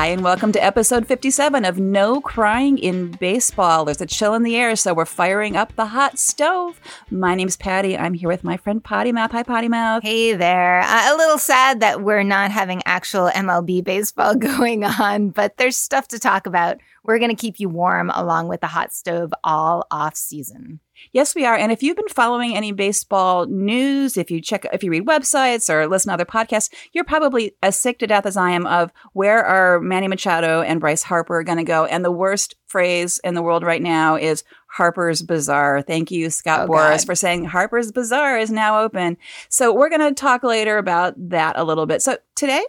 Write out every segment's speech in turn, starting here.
Hi, and welcome to episode 57 of No Crying in Baseball. There's a chill in the air, so we're firing up the hot stove. My name's Patty. I'm here with my friend Potty Mouth. Hi, Potty Mouth. Hey there. Uh, a little sad that we're not having actual MLB baseball going on, but there's stuff to talk about. We're going to keep you warm along with the hot stove all off season. Yes, we are. And if you've been following any baseball news, if you check, if you read websites or listen to other podcasts, you're probably as sick to death as I am of where are Manny Machado and Bryce Harper going to go. And the worst phrase in the world right now is Harper's Bazaar. Thank you, Scott Oh, Boras, God. for saying Harper's Bazaar is now open. So we're going to talk later about that a little bit. So today,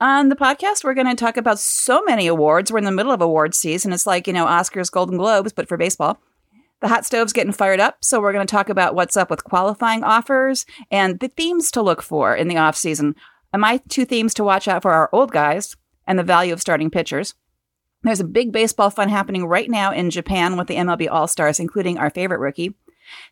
on the podcast, we're going to talk about so many awards. We're in the middle of award season. It's like, you know, Oscars, Golden Globes, but for baseball. The hot stove's getting fired up, so we're going to talk about what's up with qualifying offers and the themes to look for in the off season. And my two themes to watch out for are old guys and the value of starting pitchers. There's a big baseball fun happening right now in Japan with the MLB All Stars, including our favorite rookie.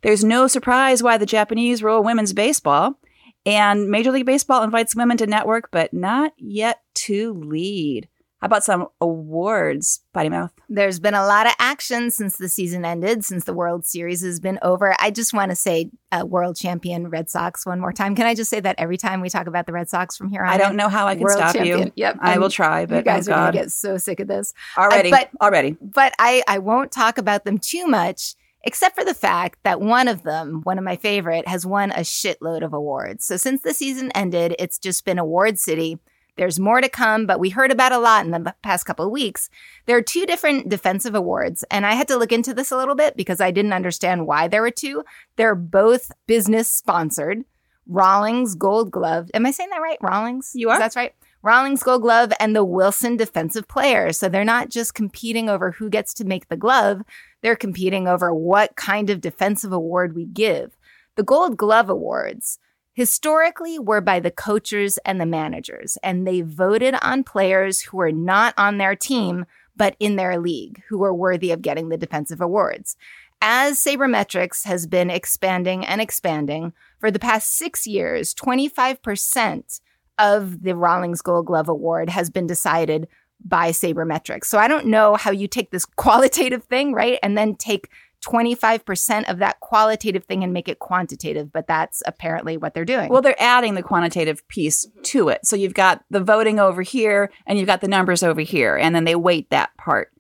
There's no surprise why the Japanese rule women's baseball. And Major League Baseball invites women to network, but not yet to lead. How about some awards, Potty Mouth? There's been a lot of action since the season ended, since the World Series has been over. I just want to say uh, world champion Red Sox one more time. Can I just say that every time we talk about the Red Sox from here on? I don't know how I can World stop champion. you. Yep. I will try, but you guys oh are going to get so sick of this. already, but- already. But I, I won't talk about them too much, except for the fact that one of them, one of my favorite, has won a shitload of awards. So since the season ended, it's just been award city. There's more to come, but we heard about a lot in the past couple of weeks. There are two different defensive awards, and I had to look into this a little bit because I didn't understand why there were two. They're both business sponsored. Rawlings Gold Glove. Am I saying that right? Rawlings? You are. That's right. Rawlings Gold Glove and the Wilson Defensive Player. So they're not just competing over who gets to make the glove, they're competing over what kind of defensive award we give. The Gold Glove Awards historically were by the coaches and the managers, and they voted on players who were not on their team, but in their league, who were worthy of getting the defensive awards. As Sabermetrics has been expanding and expanding, for the past six years, 25% of the Rawlings Gold Glove Award has been decided by Sabermetrics. So I don't know how you take this qualitative thing, right? And then take 25% of that qualitative thing and make it quantitative, but that's apparently what they're doing. Well, they're adding the quantitative piece mm-hmm. to it. So you've got the voting over here and you've got the numbers over here. And then they weight that part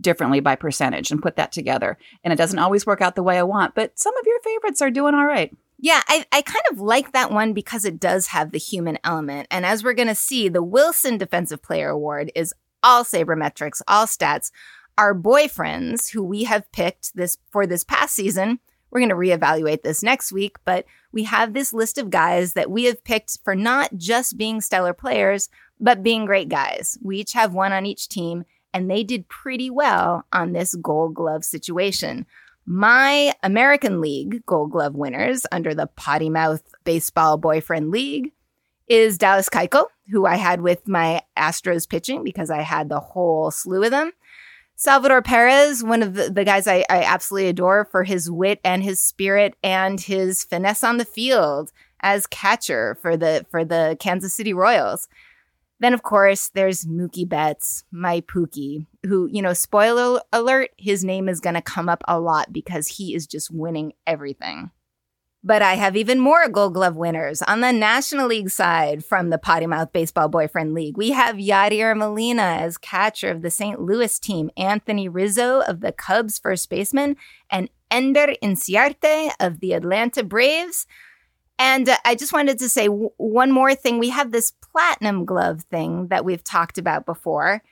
differently by percentage and put that together. And it doesn't always work out the way I want, but some of your favorites are doing all right. Yeah, I, I kind of like that one because it does have the human element. And as we're going to see, the Wilson Defensive Player Award is all sabermetrics, all stats. Our boyfriends, who we have picked this for this past season, we're going to reevaluate this next week, but we have this list of guys that we have picked for not just being stellar players, but being great guys. We each have one on each team, and they did pretty well on this gold glove situation. My American League Gold Glove winners under the Potty Mouth Baseball Boyfriend League is Dallas Keuchel, who I had with my Astros pitching because I had the whole slew of them. Salvador Perez, one of the, the guys I, I absolutely adore for his wit and his spirit and his finesse on the field as catcher for the for the Kansas City Royals. Then, of course, there's Mookie Betts, my Pookie, who, you know, spoiler alert, his name is going to come up a lot because he is just winning everything. But I have even more Gold Glove winners on the National League side from the Potty Mouth Baseball Boyfriend League. We have Yadier Molina as catcher of the St. Louis team, Anthony Rizzo of the Cubs first baseman, and Ender Inciarte of the Atlanta Braves. And uh, I just wanted to say w- one more thing. We have this platinum glove thing that we've talked about before,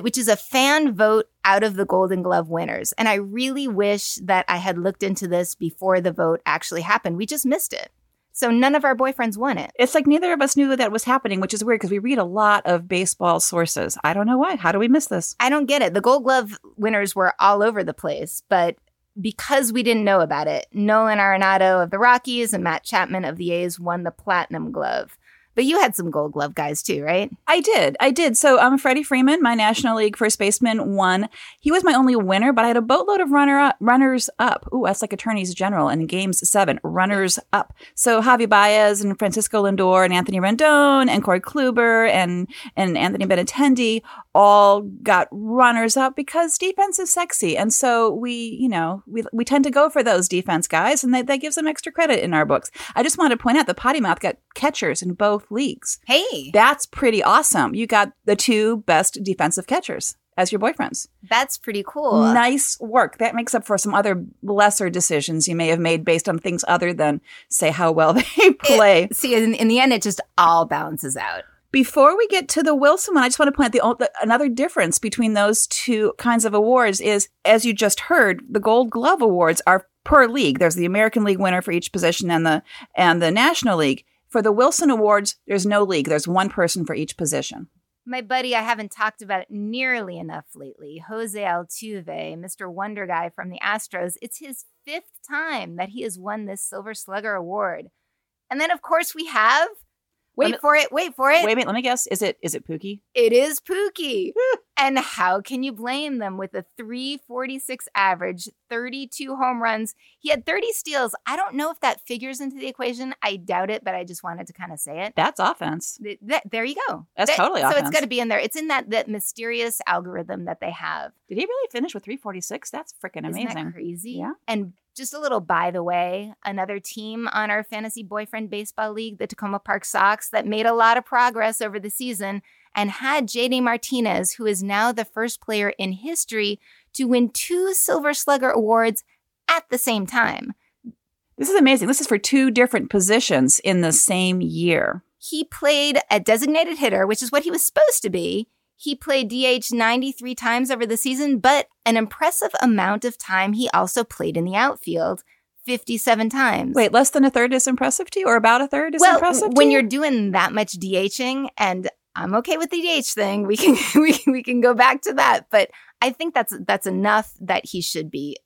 which is a fan vote out of the Golden Glove winners. And I really wish that I had looked into this before the vote actually happened. We just missed it. So none of our boyfriends won it. It's like neither of us knew that was happening, which is weird because we read a lot of baseball sources. I don't know why. How do we miss this? I don't get it. The Gold Glove winners were all over the place, but because we didn't know about it, Nolan Arenado of the Rockies and Matt Chapman of the A's won the Platinum Glove. But you had some gold glove guys too, right? I did. I did. So um, Freddie Freeman, my National League first baseman, won. He was my only winner, but I had a boatload of runner up, runners up. Ooh, that's like attorneys general in games seven, runners up. So Javi Baez and Francisco Lindor and Anthony Rendon and Corey Kluber and, and Anthony Benintendi all got runners up because defense is sexy. And so we, you know, we, we tend to go for those defense guys and that, that gives them extra credit in our books. I just want to point out the potty mouth got catchers in both leagues. Hey, That's pretty awesome. You got the two best defensive catchers as your boyfriends. that's pretty cool. Nice work. That makes up for some other lesser decisions you may have made based on things other than, say, how well they play. See, in, in the end, it just all balances out. Before we get to the Wilson one, I just want to point out the, the another difference between those two kinds of awards is, as you just heard, the Gold Glove awards are per league. There's the American League winner for each position and the and the National League. For the Wilson Awards, there's no league. There's one person for each position. My buddy, I haven't talked about nearly enough lately, Jose Altuve, Mr. Wonder Guy from the Astros. It's his fifth time that he has won this Silver Slugger Award. And then, of course, we have. Wait me- for it. Wait for it. Wait a minute, let me guess. Is it is it Pookie? It is Pookie. and how can you blame them with a 346 average, 32 home runs? He had 30 steals. I don't know if that figures into the equation. I doubt it, but I just wanted to kind of say it. That's offense. Th- that- there you go. That's That- totally So it's offense. got to be in there. It's in that that mysterious algorithm that they have. Did he really finish with 346? That's freaking amazing. that crazy? Yeah. And just a little by the way, another team on our fantasy boyfriend baseball league, the Takoma Park Sox, that made a lot of progress over the season and had JD Martinez, who is now the first player in history to win two Silver Slugger awards at the same time. This is amazing. This is for two different positions in the same year. He played a designated hitter, which is what he was supposed to be. He played DH 93 times over the season, but an impressive amount of time he also played in the outfield 57 times. Wait, less than a third is impressive to you, or about a third is well, impressive? when you? you're doing that much DHing, and I'm okay with the DH thing, we can we, we can go back to that. But I think that's that's enough that he should be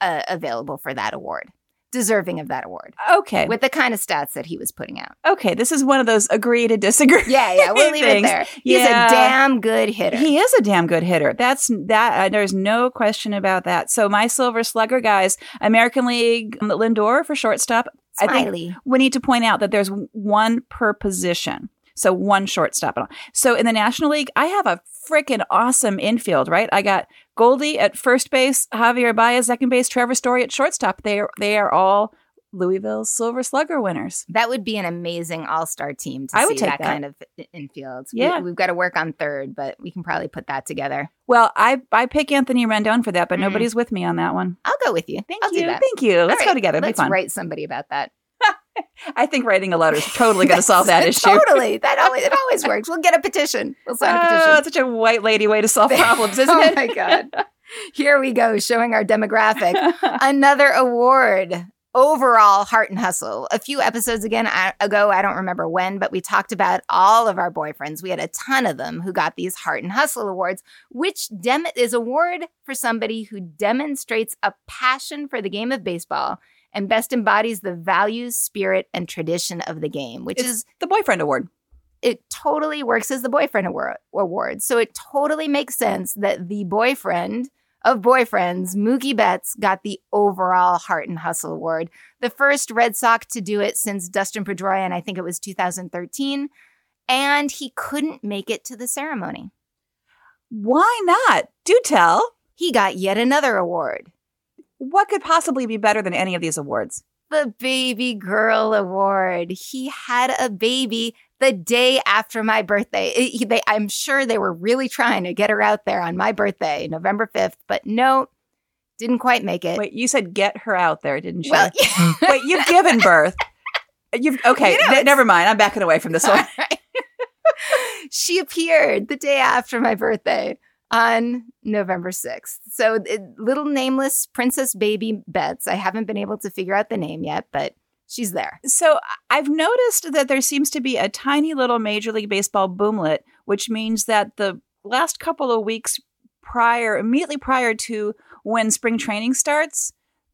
uh, available for that award, deserving of that award, okay, with the kind of stats that he was putting out. okay, this is one of those agree to disagree. Yeah, yeah, we'll leave it there. He's Yeah. a damn good hitter. He is a damn good hitter. That's that. Uh, there's no question about that. So my Silver Slugger guys, American League um, Lindor for shortstop. I think we need to point out that there's one per position. So one shortstop. So in the National League, I have a freaking awesome infield, right? I got Goldie at first base, Javier Baez second base, Trevor Story at shortstop. They are they are all Louisville Silver Slugger winners. That would be an amazing all-star team to I see would take that, that. kind of infield. Yeah. we, have got to work on third, but we can probably put that together. Well, I I pick Anthony Rendon for that, but Mm. nobody's with me on that one. I'll go with you. Thank I'll you, thank you. Let's All go together. It'll Let's be fun. write somebody about that. I think writing a letter is totally going to solve that issue. totally. That always it always works. We'll get a petition. We'll sign a Oh, petition. it's such a white lady way to solve problems, isn't oh it? my god. Here we go, showing our demographic. Another award. Overall heart and hustle. A few episodes again I- ago, I don't remember when, but we talked about all of our boyfriends. We had a ton of them who got these heart and hustle awards, which dem- is award for somebody who demonstrates a passion for the game of baseball and best embodies the values, spirit, and tradition of the game, which It's is the boyfriend award. it totally works as the boyfriend award, award. So it totally makes sense that the boyfriend of boyfriends, Mookie Betts, got the overall Heart and Hustle award. The first Red Sox to do it since Dustin Pedroia, and I think it was 2013. And he couldn't make it to the ceremony. Why not? Do tell. He got yet another award. What could possibly be better than any of these awards? The Baby Girl Award. He had a baby the day after my birthday. It- he- they, I'm sure they were really trying to get her out there on my birthday, November 5th, but no, didn't quite make it. Wait, you said get her out there, didn't you? well, Wait, you've given birth. You've okay. You know, ne- never mind. I'm backing away from this one. she appeared the day after my birthday on November 6th. So, it, little nameless Princess Baby Betts. I haven't been able to figure out the name yet, but she's there. So I've noticed that there seems to be a tiny little Major League Baseball boomlet, which means that the last couple of weeks prior, immediately prior to when spring training starts,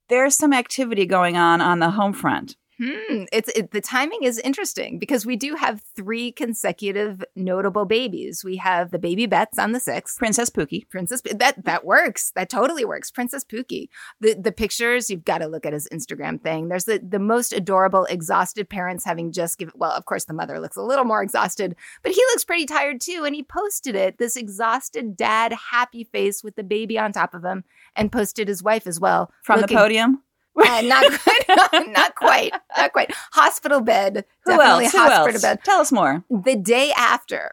there's some activity going on on the home front. Hmm. It's it, the timing is interesting because we do have three consecutive notable babies. We have the baby Betts on the sixth. Princess Pookie. Princess that that works. That totally works. Princess Pookie. The the pictures you've got to look at his Instagram thing. There's the the most adorable exhausted parents having just given. Well, of course the mother looks a little more exhausted, but he looks pretty tired too. And he posted it. This exhausted dad, happy face with the baby on top of him, and posted his wife as well from looking, the podium. Uh, not quite. not quite. Not quite. Hospital bed. Who definitely else? hospital Who else? bed. Tell us more. The day after,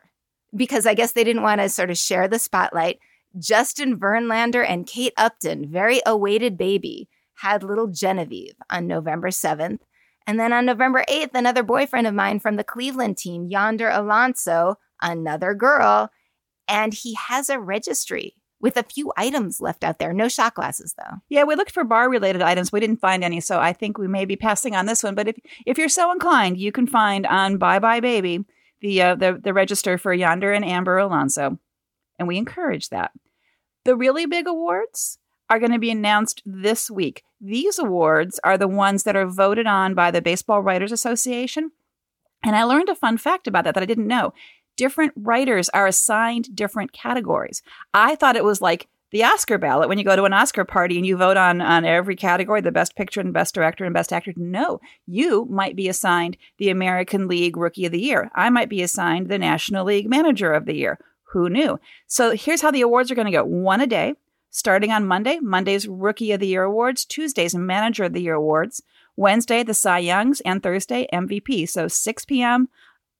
because I guess they didn't want to sort of share the spotlight, Justin Verlander and Kate Upton, very awaited baby, had little Genevieve on November 7th. And then on November 8th, another boyfriend of mine from the Cleveland team, Yonder Alonso, another girl, and he has a registry with a few items left out there. No shot glasses, though. Yeah, we looked for bar related items. We didn't find any, so I think we may be passing on this one. But if if you're so inclined, you can find on buybuy BABY the uh, the the register for Yonder and Amber Alonso, and we encourage that. The really big awards are going to be announced this week. These awards are the ones that are voted on by the Baseball Writers Association. And I learned a fun fact about that that I didn't know different writers are assigned different categories. I thought it was like the Oscar ballot when you go to an Oscar party and you vote on on every category, the best picture and best director and best actor. No, you might be assigned the American League Rookie of the Year. I might be assigned the National League Manager of the Year. Who knew? So here's how the awards are going to go. One a day, starting on Monday. Monday's Rookie of the Year awards, Tuesday's Manager of the Year awards, Wednesday the Cy Youngs, and Thursday MVP. So 6 p.m.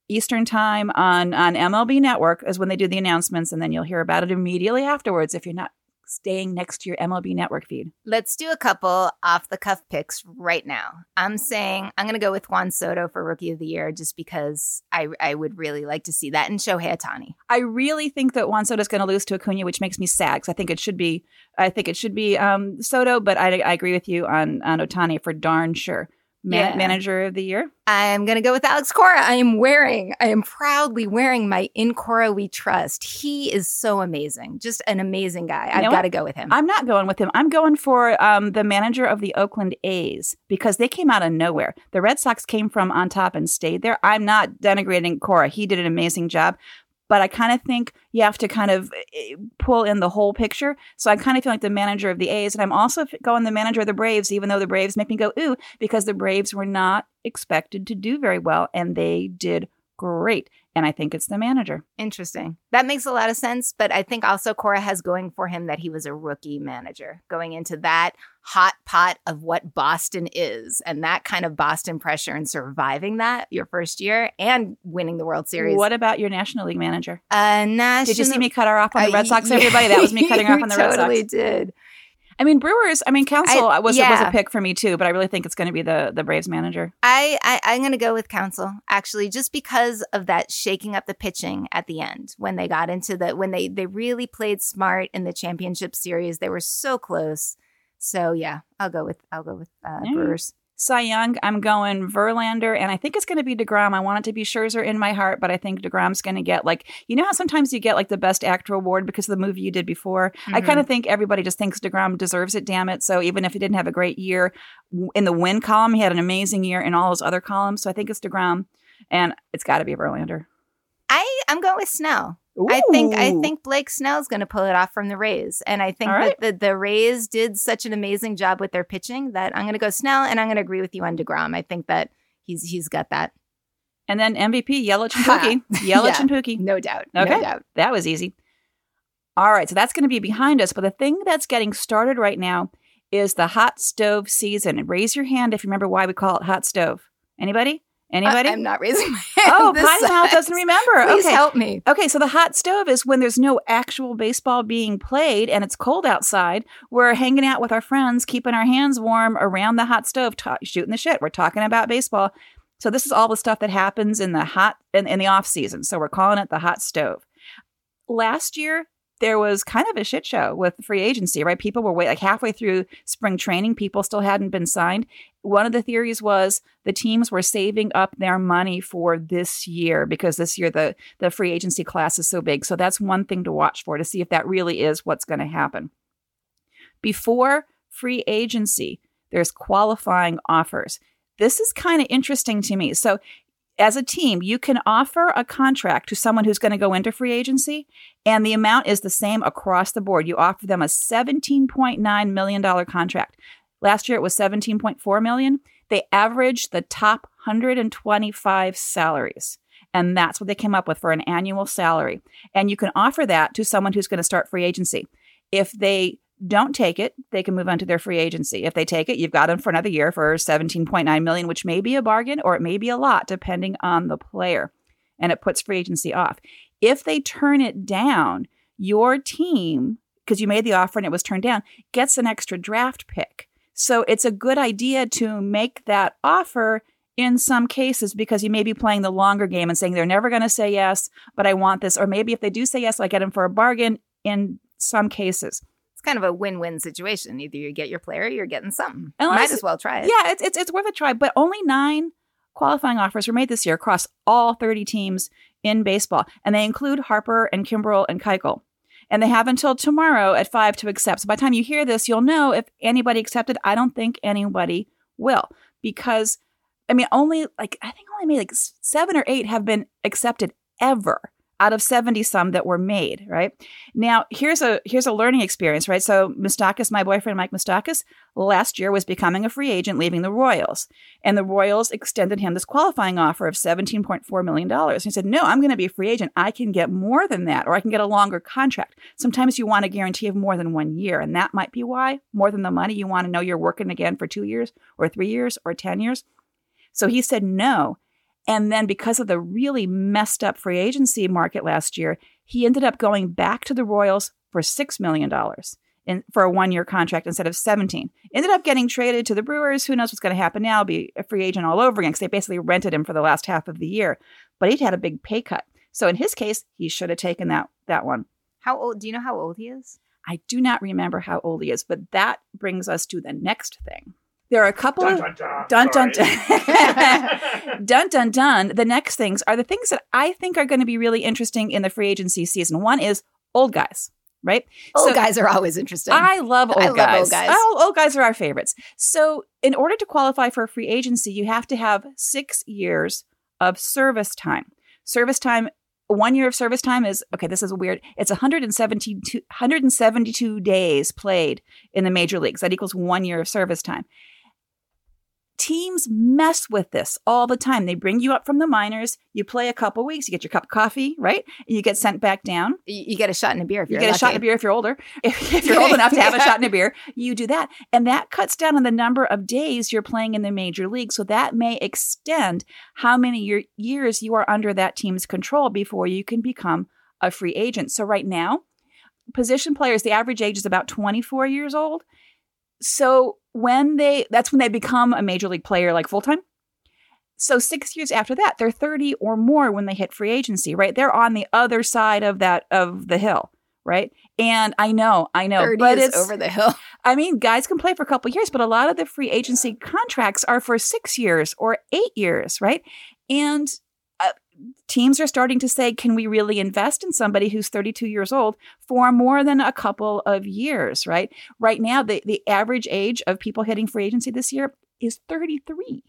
Eastern time on on MLB Network is when they do the announcements, and then you'll hear about it immediately afterwards if you're not staying next to your MLB Network feed. Let's do a couple off the cuff picks right now. I'm saying I'm going to go with Juan Soto for Rookie of the Year just because I I would really like to see that and Shohei Ohtani. I really think that Juan Soto is going to lose to Acuna, which makes me sad because I think it should be I think it should be um, Soto, but I, I agree with you on on Ohtani for darn sure. Yeah. manager of the year? I'm going to go with Alex Cora. I am wearing, I am proudly wearing my In Cora We Trust. He is so amazing. Just an amazing guy. You I've got to go with him. I'm not going with him. I'm going for um, the manager of the Oakland A's because they came out of nowhere. The Red Sox came from on top and stayed there. I'm not denigrating Cora. He did an amazing job but I kind of think you have to kind of eh, pull in the whole picture. So I kind of feel like the manager of the A's, and I'm also going the manager of the Braves, even though the Braves make me go ooh because the Braves were not expected to do very well, and they did great. And I think it's the manager. Interesting. That makes a lot of sense. But I think also Cora has going for him that he was a rookie manager going into that hot pot of what Boston is and that kind of Boston pressure and surviving that your first year and winning the World Series. What about your National League manager? Uh, national- Did you see me cut her off on the Red Sox, everybody? That was me cutting her off on the Red Sox. totally did. I mean, Brewers. I mean, Counsell I, was yeah. was a pick for me too, but I really think it's going to be the the Braves manager. I, I am going to go with Counsell actually, just because of that shaking up the pitching at the end when they got into the when they they really played smart in the championship series. They were so close. So yeah, I'll go with I'll go with uh, Brewers. Cy Young, I'm going Verlander, and I think it's going to be DeGrom. I want it to be Scherzer in my heart, but I think DeGrom's going to get like, you know how sometimes you get like the best actor award because of the movie you did before? Mm-hmm. I kind of think everybody just thinks DeGrom deserves it, damn it. So even if he didn't have a great year in the win column, he had an amazing year in all his other columns. So I think it's DeGrom, and it's got to be Verlander. I, I'm going with Snell. Ooh. I think I think Blake Snell's going to pull it off from the Rays, and I think right. that the, the Rays did such an amazing job with their pitching that I'm going to go Snell, and I'm going to agree with you on Degrom. I think that he's he's got that. And then MVP Yelich and Pookie, Yelich yeah, and Pookie, no doubt, okay, no doubt. That was easy. All right, so that's going to be behind us, but the thing that's getting started right now is the hot stove season. Raise your hand if you remember why we call it hot stove. Anybody? Anybody? I'm not raising my hand. Oh, Potty Mouth doesn't remember. Please okay. help me. Okay, so the hot stove is when there's no actual baseball being played and it's cold outside. We're hanging out with our friends, keeping our hands warm around the hot stove, ta- shooting the shit. We're talking about baseball. So this is all the stuff that happens in the hot in, in the off season. So we're calling it the hot stove. Last year, there was kind of a shit show with free agency, right? People were wait, like halfway through spring training, people still hadn't been signed. One of the theories was the teams were saving up their money for this year because this year the the free agency class is so big. So that's one thing to watch for to see if that really is what's going to happen. Before free agency, there's qualifying offers. this is kind of interesting to me. So, as a team, you can offer a contract to someone who's going to go into free agency, and the amount is the same across the board. You offer them a $17.9 million contract. Last year it was 17.4 million. They averaged the top 125 salaries. And that's what they came up with for an annual salary. And you can offer that to someone who's going to start free agency. If they don't take it, they can move on to their free agency. If they take it, you've got them for another year for 17.9 million, which may be a bargain or it may be a lot depending on the player. And it puts free agency off. If they turn it down, your team, because you made the offer and it was turned down, gets an extra draft pick. So it's a good idea to make that offer in some cases because you may be playing the longer game and saying they're never going to say yes, but I want this. Or maybe if they do say yes, I get them for a bargain in some cases kind of a win-win situation. Either you get your player, or you're getting something. Might as well try it. Yeah, it's, it's it's worth a try. But only nine qualifying offers were made this year across all 30 teams in baseball, and they include Harper and Kimbrel and Keuchel. And they have until tomorrow at five to accept. So by the time you hear this, you'll know if anybody accepted. I don't think anybody will because I mean, only like I think only maybe like seven or eight have been accepted ever out of 70 some that were made, right? Now, here's a here's a learning experience, right? So Moustakas, my boyfriend Mike Moustakas, last year was becoming a free agent leaving the Royals. And the Royals extended him this qualifying offer of $17.4 million. he said, No, I'm going to be a free agent. I can get more than that, or I can get a longer contract. Sometimes you want a guarantee of more than one year, and that might be why, more than the money, you want to know you're working again for two years or three years or 10 years. So he said no. And then because of the really messed up free agency market last year, he ended up going back to the Royals for $6 million in, for a one year contract instead of 17. Ended up getting traded to the Brewers. Who knows what's going to happen now? Be a free agent all over again because they basically rented him for the last half of the year. But he'd had a big pay cut. So in his case, he should have taken that, that one. How old? Do you know how old he is? I do not remember how old he is, but that brings us to the next thing. There are a couple dun, of dun, dun, dun dun dun dun dun dun. The next things are the things that I think are going to be really interesting in the free agency season. One is old guys, right? Old so, guys are always interesting. I love old I guys. Love old guys. Oh, old guys are our favorites. So, in order to qualify for a free agency, you have to have six years of service time. Service time one year of service time is okay this is weird it's 172 172 days played in the major leagues that equals one year of service time teams mess with this all the time. They bring you up from the minors, you play a couple weeks, you get your cup of coffee, right? And you get sent back down. You, you get a shot in a beer if you are get lucky. a shot in a beer if you're older. If, if you're old enough to have a shot in a beer, you do that. And that cuts down on the number of days you're playing in the major league. So that may extend how many year, years you are under that team's control before you can become a free agent. So right now, position players, the average age is about 24 years old. So when they that's when they become a major league player like full time. So 6 years after that, they're 30 or more when they hit free agency, right? They're on the other side of that of the hill, right? And I know, I know, but it's over the hill. I mean, guys can play for a couple years, but a lot of the free agency contracts are for 6 years or 8 years, right? And teams are starting to say, can we really invest in somebody who's 32 years old for more than a couple of years, right? Right now, the, the average age of people hitting free agency this year is 33,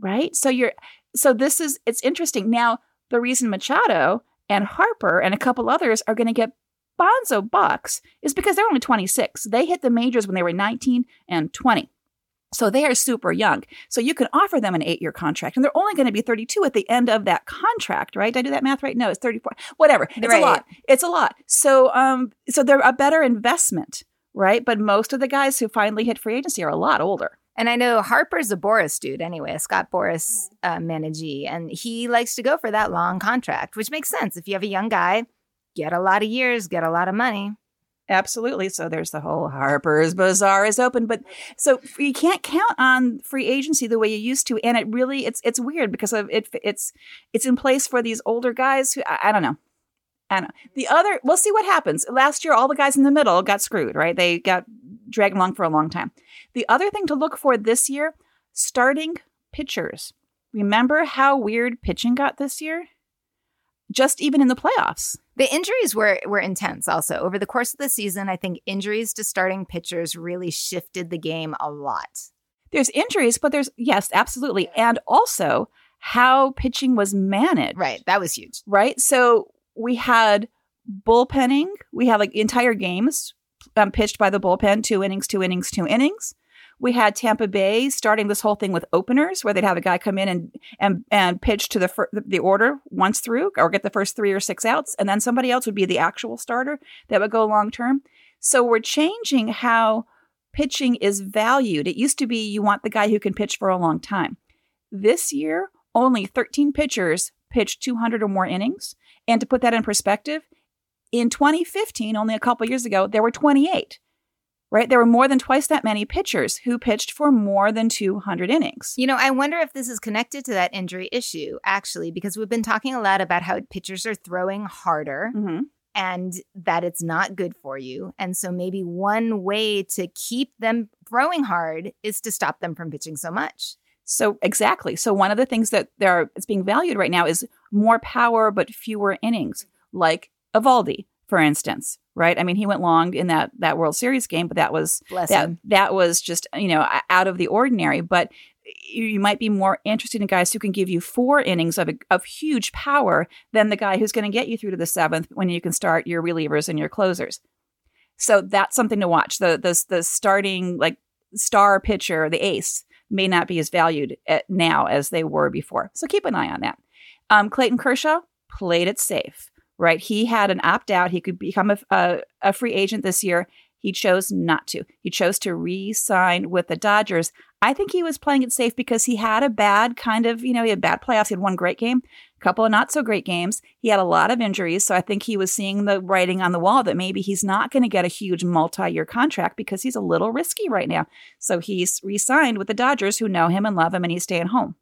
right? So you're, so this is, it's interesting. Now, the reason Machado and Harper and a couple others are going to get bonzo bucks is because they're only 26. They hit the majors when they were 19 and 20. So they are super young. So you can offer them an eight year contract and they're only going to be 32 at the end of that contract, right? Did I do that math right? No, it's 34. Whatever. It's right. a lot. It's a lot. So, um, so they're a better investment, right? But most of the guys who finally hit free agency are a lot older. And I know Harper's a Boras dude anyway, a Scott Boras uh, managee, and he likes to go for that long contract, which makes sense. If you have a young guy, get a lot of years, get a lot of money. Absolutely. So there's the whole Harper's Bazaar is open, but so you can't count on free agency the way you used to, and it really it's it's weird because of it. It's it's in place for these older guys who I, I don't know. I don't know. The other, we'll see what happens. Last year, all the guys in the middle got screwed, right? They got dragged along for a long time. The other thing to look for this year, starting pitchers. Remember how weird pitching got this year? Just even in the playoffs. The injuries were were intense also. Over the course of the season, I think injuries to starting pitchers really shifted the game a lot. There's injuries, but there's yes, absolutely, and also how pitching was managed. Right. That was huge. Right. So we had bullpenning. We had like entire games um, pitched by the bullpen, two innings, two innings, two innings. We had Tampa Bay starting this whole thing with openers, where they'd have a guy come in and and and pitch to the fir- the order once through, or get the first three or six outs, and then somebody else would be the actual starter that would go long term. So we're changing how pitching is valued. It used to be you want the guy who can pitch for a long time. This year, only 13 pitchers pitched 200 or more innings, and to put that in perspective, in 2015, only a couple years ago, there were 28 right? There were more than twice that many pitchers who pitched for more than 200 innings. You know, I wonder if this is connected to that injury issue, actually, because we've been talking a lot about how pitchers are throwing harder. Mm-hmm. And that it's not good for you. And so maybe one way to keep them throwing hard is to stop them from pitching so much. So exactly. So one of the things that there is being valued right now is more power but fewer innings, like Eovaldi, for instance, right? I mean, he went long in that that World Series game, but that was Bless that him. that was just you know out of the ordinary. But you, might be more interested in guys who can give you four innings of of huge power than the guy who's going to get you through to the seventh when you can start your relievers and your closers. So that's something to watch. The the the starting like star pitcher, the ace, may not be as valued at now as they were before. So keep an eye on that. Um, Clayton Kershaw played it safe right? He had an opt out. He could become a, a, a, free agent this year. He chose not to. He chose to re sign with the Dodgers. I think he was playing it safe because he had a bad kind of, you know, he had bad playoffs. He had one great game, a couple of not so great games. He had a lot of injuries. So I think he was seeing the writing on the wall that maybe he's not going to get a huge multi year contract because he's a little risky right now. So he's re signed with the Dodgers who know him and love him and he's staying home.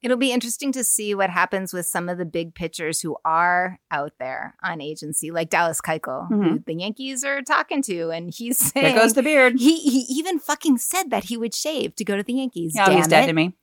It'll be interesting to see what happens with some of the big pitchers who are out there on agency, like Dallas Keuchel, mm-hmm. who the Yankees are talking to, and he's saying, "There goes the beard." He he even fucking said that he would shave to go to the Yankees. Oh, Damn he's it. dead to me.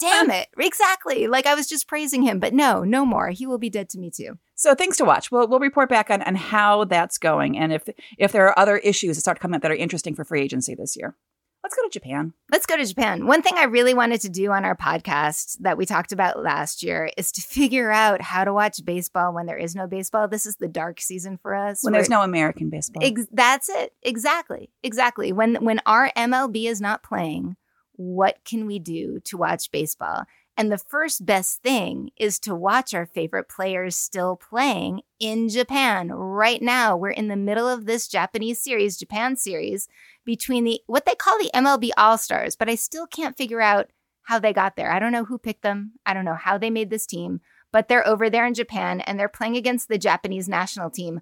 Damn it! Exactly. Like I was just praising him, but no, no more. He will be dead to me too. So things to watch. We'll we'll report back on on how that's going, and if if there are other issues that start coming up that are interesting for free agency this year. Let's go to Japan. Let's go to Japan. One thing I really wanted to do on our podcast that we talked about last year is to figure out how to watch baseball when there is no baseball. This is the dark season for us. When there's no American baseball. Ex- that's it. Exactly. Exactly. When when our MLB is not playing, what can we do to watch baseball? And the first best thing is to watch our favorite players still playing in Japan. Right now, we're in the middle of this Japanese series, Japan series, between the what they call the MLB All Stars, but I still can't figure out how they got there. I don't know who picked them. I don't know how they made this team, but they're over there in Japan and they're playing against the Japanese national team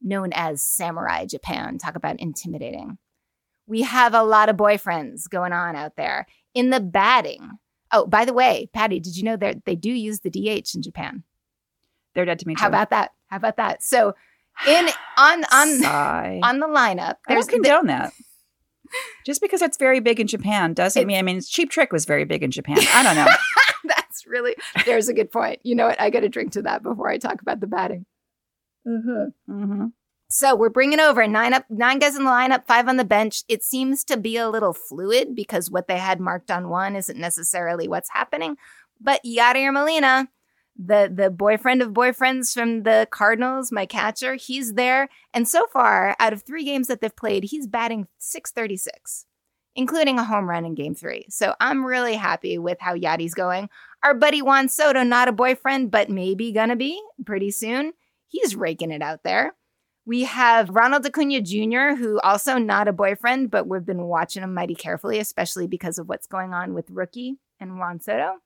known as Samurai Japan. Talk about intimidating. We have a lot of boyfriends going on out there. In the batting, Oh, by the way, Patty, did you know that they do use the DH in Japan? They're dead to me too. How about that? How about that? So, in on on Sigh. on the lineup, I there's don't condone that. Just because it's very big in Japan doesn't mean. I mean, Cheap Trick was very big in Japan. I don't know. That's really there's a good point. You know what? I got to drink to that before I talk about the batting. mm-hmm. Mm-hmm. So we're bringing over nine up, nine guys in the lineup, five on the bench. It seems to be a little fluid because what they had marked on one isn't necessarily what's happening. But Yadier Molina, the the boyfriend of boyfriends from the Cardinals, my catcher, he's there. And so far, out of three games that they've played, he's batting 636, including a home run in game three. So I'm really happy with how Yadi's going. Our buddy Juan Soto, not a boyfriend, but maybe gonna be pretty soon. He's raking it out there. We have Ronald Acuna Jr., who also not a boyfriend, but we've been watching him mighty carefully, especially because of what's going on with Rookie and Juan Soto.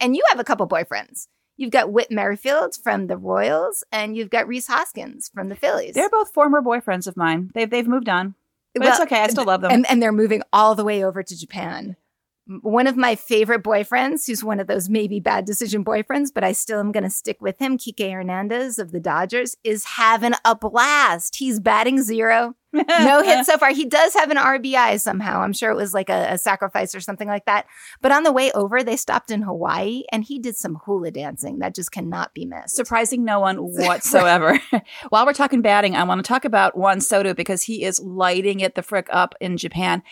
And you have a couple boyfriends. You've got Whit Merrifield from the Royals, and you've got Rhys Hoskins from the Phillies. They're both former boyfriends of mine. They've they've moved on, but Well, it's okay. I still love them. and, and they're moving all the way over to Japan. One of my favorite boyfriends, who's one of those maybe bad decision boyfriends, but I still am going to stick with him, Kike Hernandez of the Dodgers, is having a blast. He's batting zero, no hit so far. He does have an RBI somehow. I'm sure it was like a, a sacrifice or something like that. But on the way over, they stopped in Hawaii and he did some hula dancing that just cannot be missed. Surprising no one whatsoever. While we're talking batting, I want to talk about Juan Soto because he is lighting it the frick up in Japan.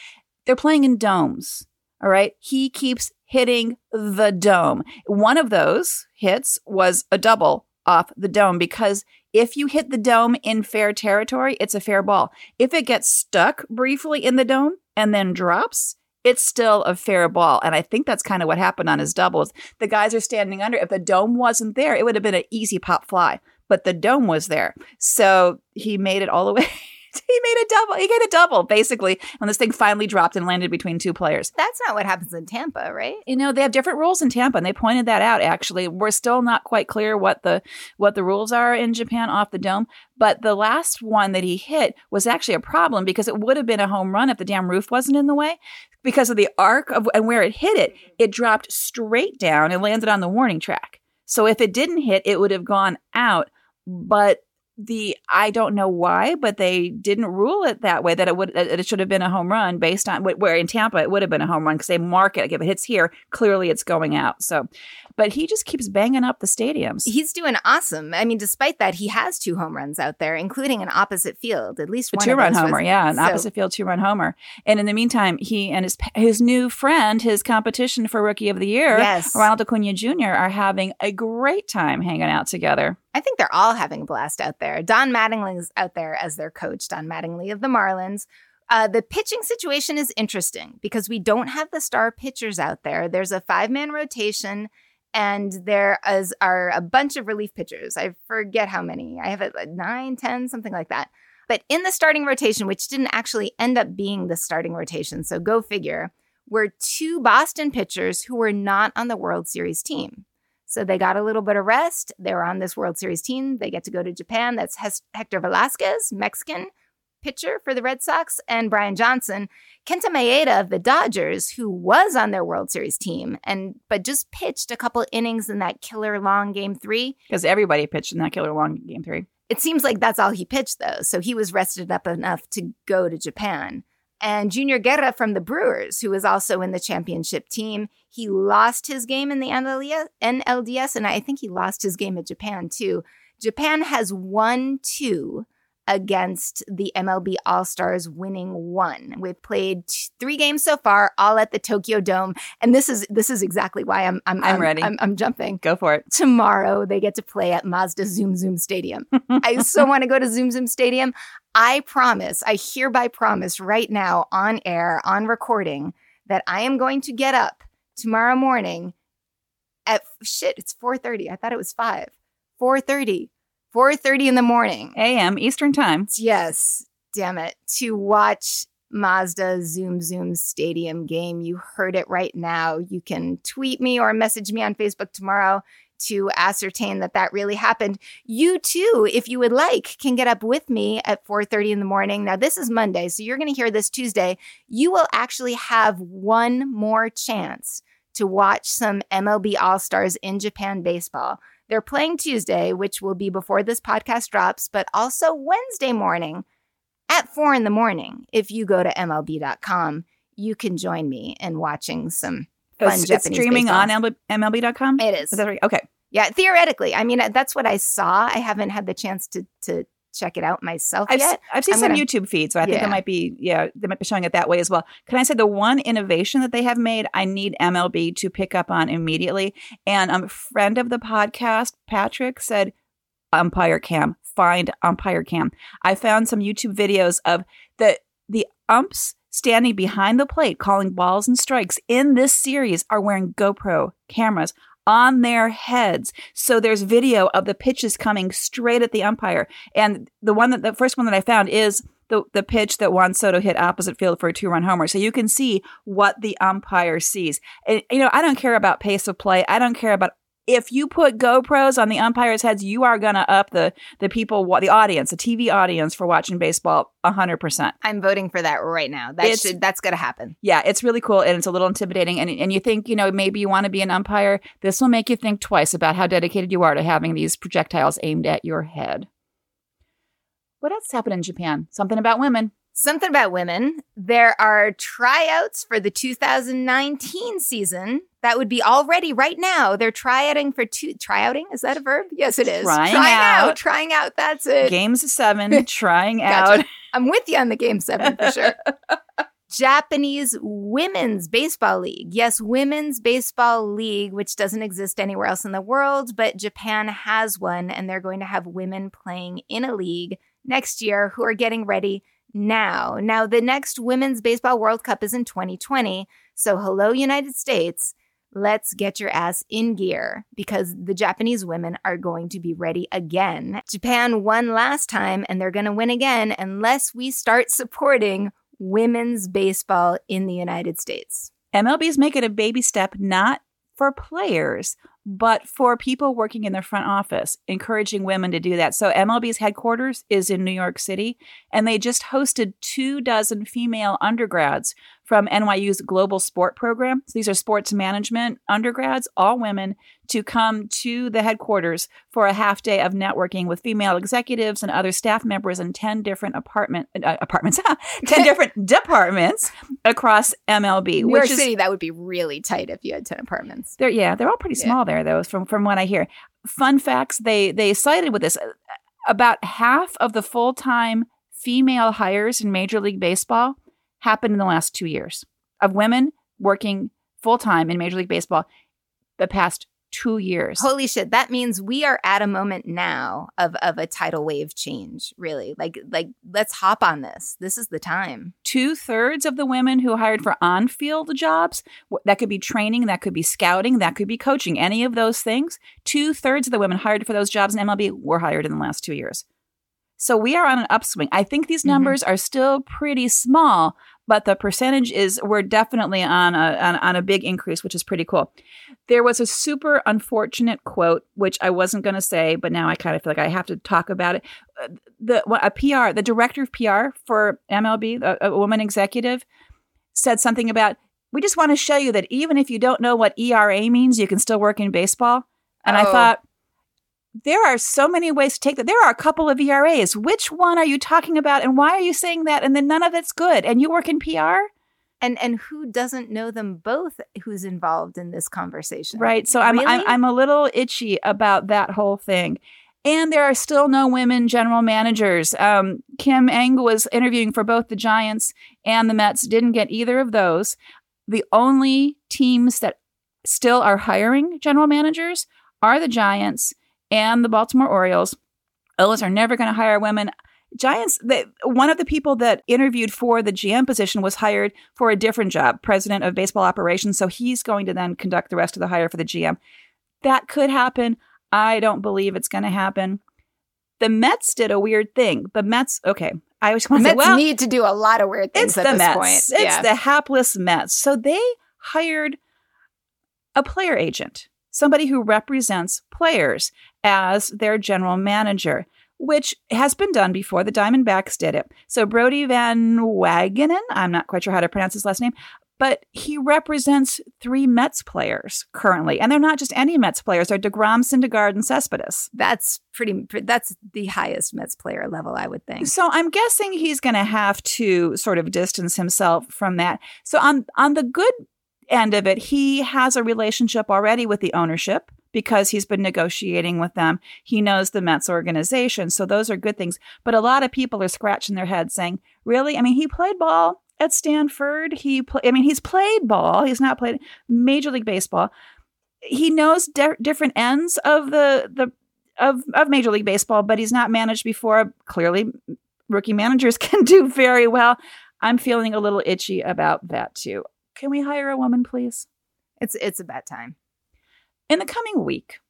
they're playing in domes. All right. He keeps hitting the dome. One of those hits was a double off the dome because if you hit the dome in fair territory, it's a fair ball. If it gets stuck briefly in the dome and then drops, it's still a fair ball. And I think that's kind of what happened on his doubles. The guys are standing under. If the dome wasn't there, it would have been an easy pop fly, but the dome was there. So he made it all the way he made a double. He got a double basically when this thing finally dropped and landed between two players. That's not what happens in Tampa, right? You know, they have different rules in Tampa, and they pointed that out. Actually, we're still not quite clear what the what the rules are in Japan off the dome. But the last one that he hit was actually a problem because it would have been a home run if the damn roof wasn't in the way. Because of the arc of and where it hit it, it dropped straight down and landed on the warning track. So if it didn't hit, it would have gone out. But the I don't know why, but they didn't rule it that way. That it would it should have been a home run based on where in Tampa it would have been a home run because they mark it. Like if it hits here, clearly it's going out. So, but he just keeps banging up the stadiums. He's doing awesome. I mean, despite that, he has two home runs out there, including an opposite field. At least a one two run homer, was, yeah, an so. opposite field two run homer. And in the meantime, he and his his new friend, his competition for Rookie of the Year, Yes. Ronald Acuna Jr., are having a great time hanging out together. I think they're all having a blast out there. Don Mattingly's out there as their coach, Don Mattingly of the Marlins. Uh, the pitching situation is interesting because we don't have the star pitchers out there. There's a five man rotation, and there is, are a bunch of relief pitchers. I forget how many. I have nine, ten, something like that. But in the starting rotation, which didn't actually end up being the starting rotation, so go figure, were two Boston pitchers who were not on the World Series team. So they got a little bit of rest. They were on this World Series team. They get to go to Japan. That's Hector Velazquez, Mexican pitcher for the Red Sox, and Brian Johnson. Kenta Maeda of the Dodgers, who was on their World Series team and but just pitched a couple innings in that killer long game three. Because everybody pitched in that killer long game three. It seems like that's all he pitched though, so he was rested up enough to go to Japan. And Junior Guerra from the Brewers, who was also in the championship team, he lost his game in the NLDS, and I think he lost his game at Japan too. Japan has won two against the MLB All Stars, winning one. We've played t- three games so far, all at the Tokyo Dome, and this is this is exactly why I'm I'm, I'm ready. I'm, I'm jumping. Go for it. Tomorrow they get to play at Mazda Zoom Zoom Stadium. I so want to go to Zoom Zoom Stadium. I promise, I hereby promise right now on air, on recording, that I am going to get up tomorrow morning at shit, it's 4:30. I thought it was 5. 4:30. 4:30 in the morning. AM Eastern Time. Yes, damn it. To watch Mazda Zoom Zoom Stadium game. You heard it right now. You can tweet me or message me on Facebook tomorrow to ascertain that that really happened. You too, if you would like, can get up with me at 4:30 in the morning. Now this is Monday, so you're going to hear this Tuesday. You will actually have one more chance to watch some MLB All-Stars in Japan baseball. They're playing Tuesday, which will be before this podcast drops, but also Wednesday morning at 4 in the morning. If you go to MLB.com, you can join me in watching some fun It's, it's Japanese streaming on MLB, MLB.com. It is. Is that right? Okay. Yeah, theoretically. I mean, that's what I saw. I haven't had the chance to to check it out myself I've, yet. I've seen I'm some gonna- YouTube feeds, so I think Yeah. it might be, yeah, they might be showing it that way as well. Can I say the one innovation that they have made, I need MLB to pick up on immediately. And um, a friend of the podcast, Patrick, said, umpire cam, find umpire cam. I found some YouTube videos of the the umps standing behind the plate calling balls and strikes in this series are wearing GoPro cameras on their heads. So there's video of the pitches coming straight at the umpire. And the one that the first one that I found is the the pitch that Juan Soto hit opposite field for a two run homer. So you can see what the umpire sees. And you know, I don't care about pace of play. I don't care about if you put GoPros on the umpires' heads, you are gonna up the the people, the audience, the TV audience for watching baseball hundred percent. I'm voting for that right now. That It's- should that's going to happen. Yeah, it's really cool and it's a little intimidating. And and you think you know maybe you want to be an umpire. This will make you think twice about how dedicated you are to having these projectiles aimed at your head. What else happened in Japan? Something about women. Something about women. There are tryouts for the 2019 season. That would be already right now. They're tryouting for two. Tryouting is that a verb? Yes, it is. Trying out. out. Trying out. That's it. Games of seven, trying Gotcha. out. I'm with you on the game seven for sure. Japanese Women's Baseball League. Yes, Women's Baseball League, which doesn't exist anywhere else in the world, but Japan has one, and they're going to have women playing in a league next year who are getting ready now. Now, the next Women's Baseball World Cup is in 2020. So, hello, United States. Let's get your ass in gear because the Japanese women are going to be ready again. Japan won last time and they're going to win again unless we start supporting women's baseball in the United States. MLB's making a baby step not for players, but for people working in the front office, encouraging women to do that. So MLB's headquarters is in New York City, and they just hosted two dozen female undergrads from NYU's Global Sport Program. So these are sports management undergrads, all women, to come to the headquarters for a half day of networking with female executives and other staff members in 10 different apartment uh, apartments 10 different departments across MLB New York City that would be really tight if you had 10 apartments they're yeah they're all pretty small yeah. there though from from what I hear fun facts they they cited with this about half of the full-time female hires in Major League Baseball happened in the last 2 years of women working full-time in Major League Baseball the past two years. Holy shit. That means we are at a moment now of, of a tidal wave change, really. Like, like, let's hop on this. This is the time. Two thirds of the women who hired for on field jobs, that could be training, that could be scouting, that could be coaching, any of those things. Two thirds of the women hired for those jobs in MLB were hired in the last two years. So we are on an upswing. I think these mm-hmm. numbers mm-hmm. are still pretty small, but the percentage is we're definitely on a on, on, a big increase, which is pretty cool. There was a super unfortunate quote, which I wasn't going to say, but now I kind of feel like I have to talk about it. The a PR, the director of PR for MLB, a, a woman executive, said something about we just want to show you that even if you don't know what ERA means, you can still work in baseball. And oh. I thought there are so many ways to take that. There are a couple of ERAs. Which one are you talking about, and why are you saying that? And then none of it's good. And you work in PR. And and who doesn't know them both? Who's involved in this conversation? Right. So I'm really? I'm, I'm a little itchy about that whole thing. And there are still no women general managers. Um, Kim Ng was interviewing for both the Giants and the Mets. Didn't get either of those. The only teams that still are hiring general managers are the Giants and the Baltimore Orioles. Those are never going to hire women. Giants, they, one of the people that interviewed for the GM position was hired for a different job, president of baseball operations. So he's going to then conduct the rest of the hire for the GM. That could happen. I don't believe it's going to happen. The Mets did a weird thing. The Mets, okay. I was going to say, well, need to do a lot of weird things it's the Mets. Point. It's yeah. the hapless Mets. So they hired a player agent somebody who represents players as their general manager, which has been done before. The Diamondbacks did it. So Brodie Van Wagenen, I'm not quite sure how to pronounce his last name, but he represents three Mets players currently, and they're not just any Mets players. They're Degrom, Syndergaard, and Cespedes. That's pretty. That's the highest Mets player level, I would think. So I'm guessing he's going to have to sort of distance himself from that. So on on the good end of it, he has a relationship already with the ownership because he's been negotiating with them. He knows the Mets organization. So those are good things. But a lot of people are scratching their heads saying, really? I mean, he played ball at Stanford. He, play, I mean, he's played ball. He's not played Major League Baseball. He knows de- different ends of the, the, of, of Major League Baseball, but he's not managed before. Clearly, rookie managers can do very well. I'm feeling a little itchy about that too. Can we hire a woman, please? It's it's about time. In the coming week,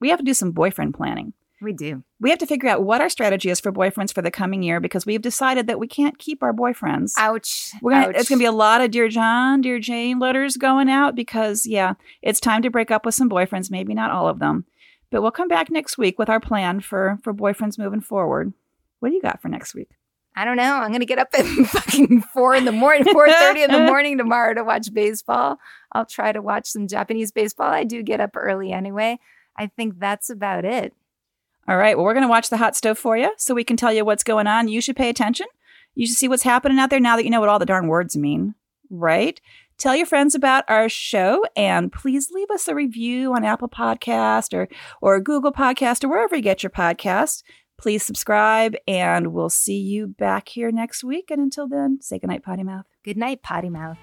we have to do some boyfriend planning. We do. We have to figure out what our strategy is for boyfriends for the coming year because we've decided that we can't keep our boyfriends. Ouch. We're gonna, Ouch. It's going to be a lot of Dear John, Dear Jane letters going out because, yeah, it's time to break up with some boyfriends. Maybe not all of them. But we'll come back next week with our plan for, for boyfriends moving forward. What do you got for next week? I don't know. I'm gonna get up at fucking four in the morning, four thirty in the morning tomorrow to watch baseball. I'll try to watch some Japanese baseball. I do get up early anyway. I think that's about it. All right. Well, we're gonna watch the hot stove for you, so we can tell you what's going on. You should pay attention. You should see what's happening out there now that you know what all the darn words mean. Right? Tell your friends about our show and please leave us a review on Apple Podcast or or Google Podcast or wherever you get your podcast Please subscribe, and we'll see you back here next week. And until then, say goodnight, Potty Mouth. Good night, Potty Mouth.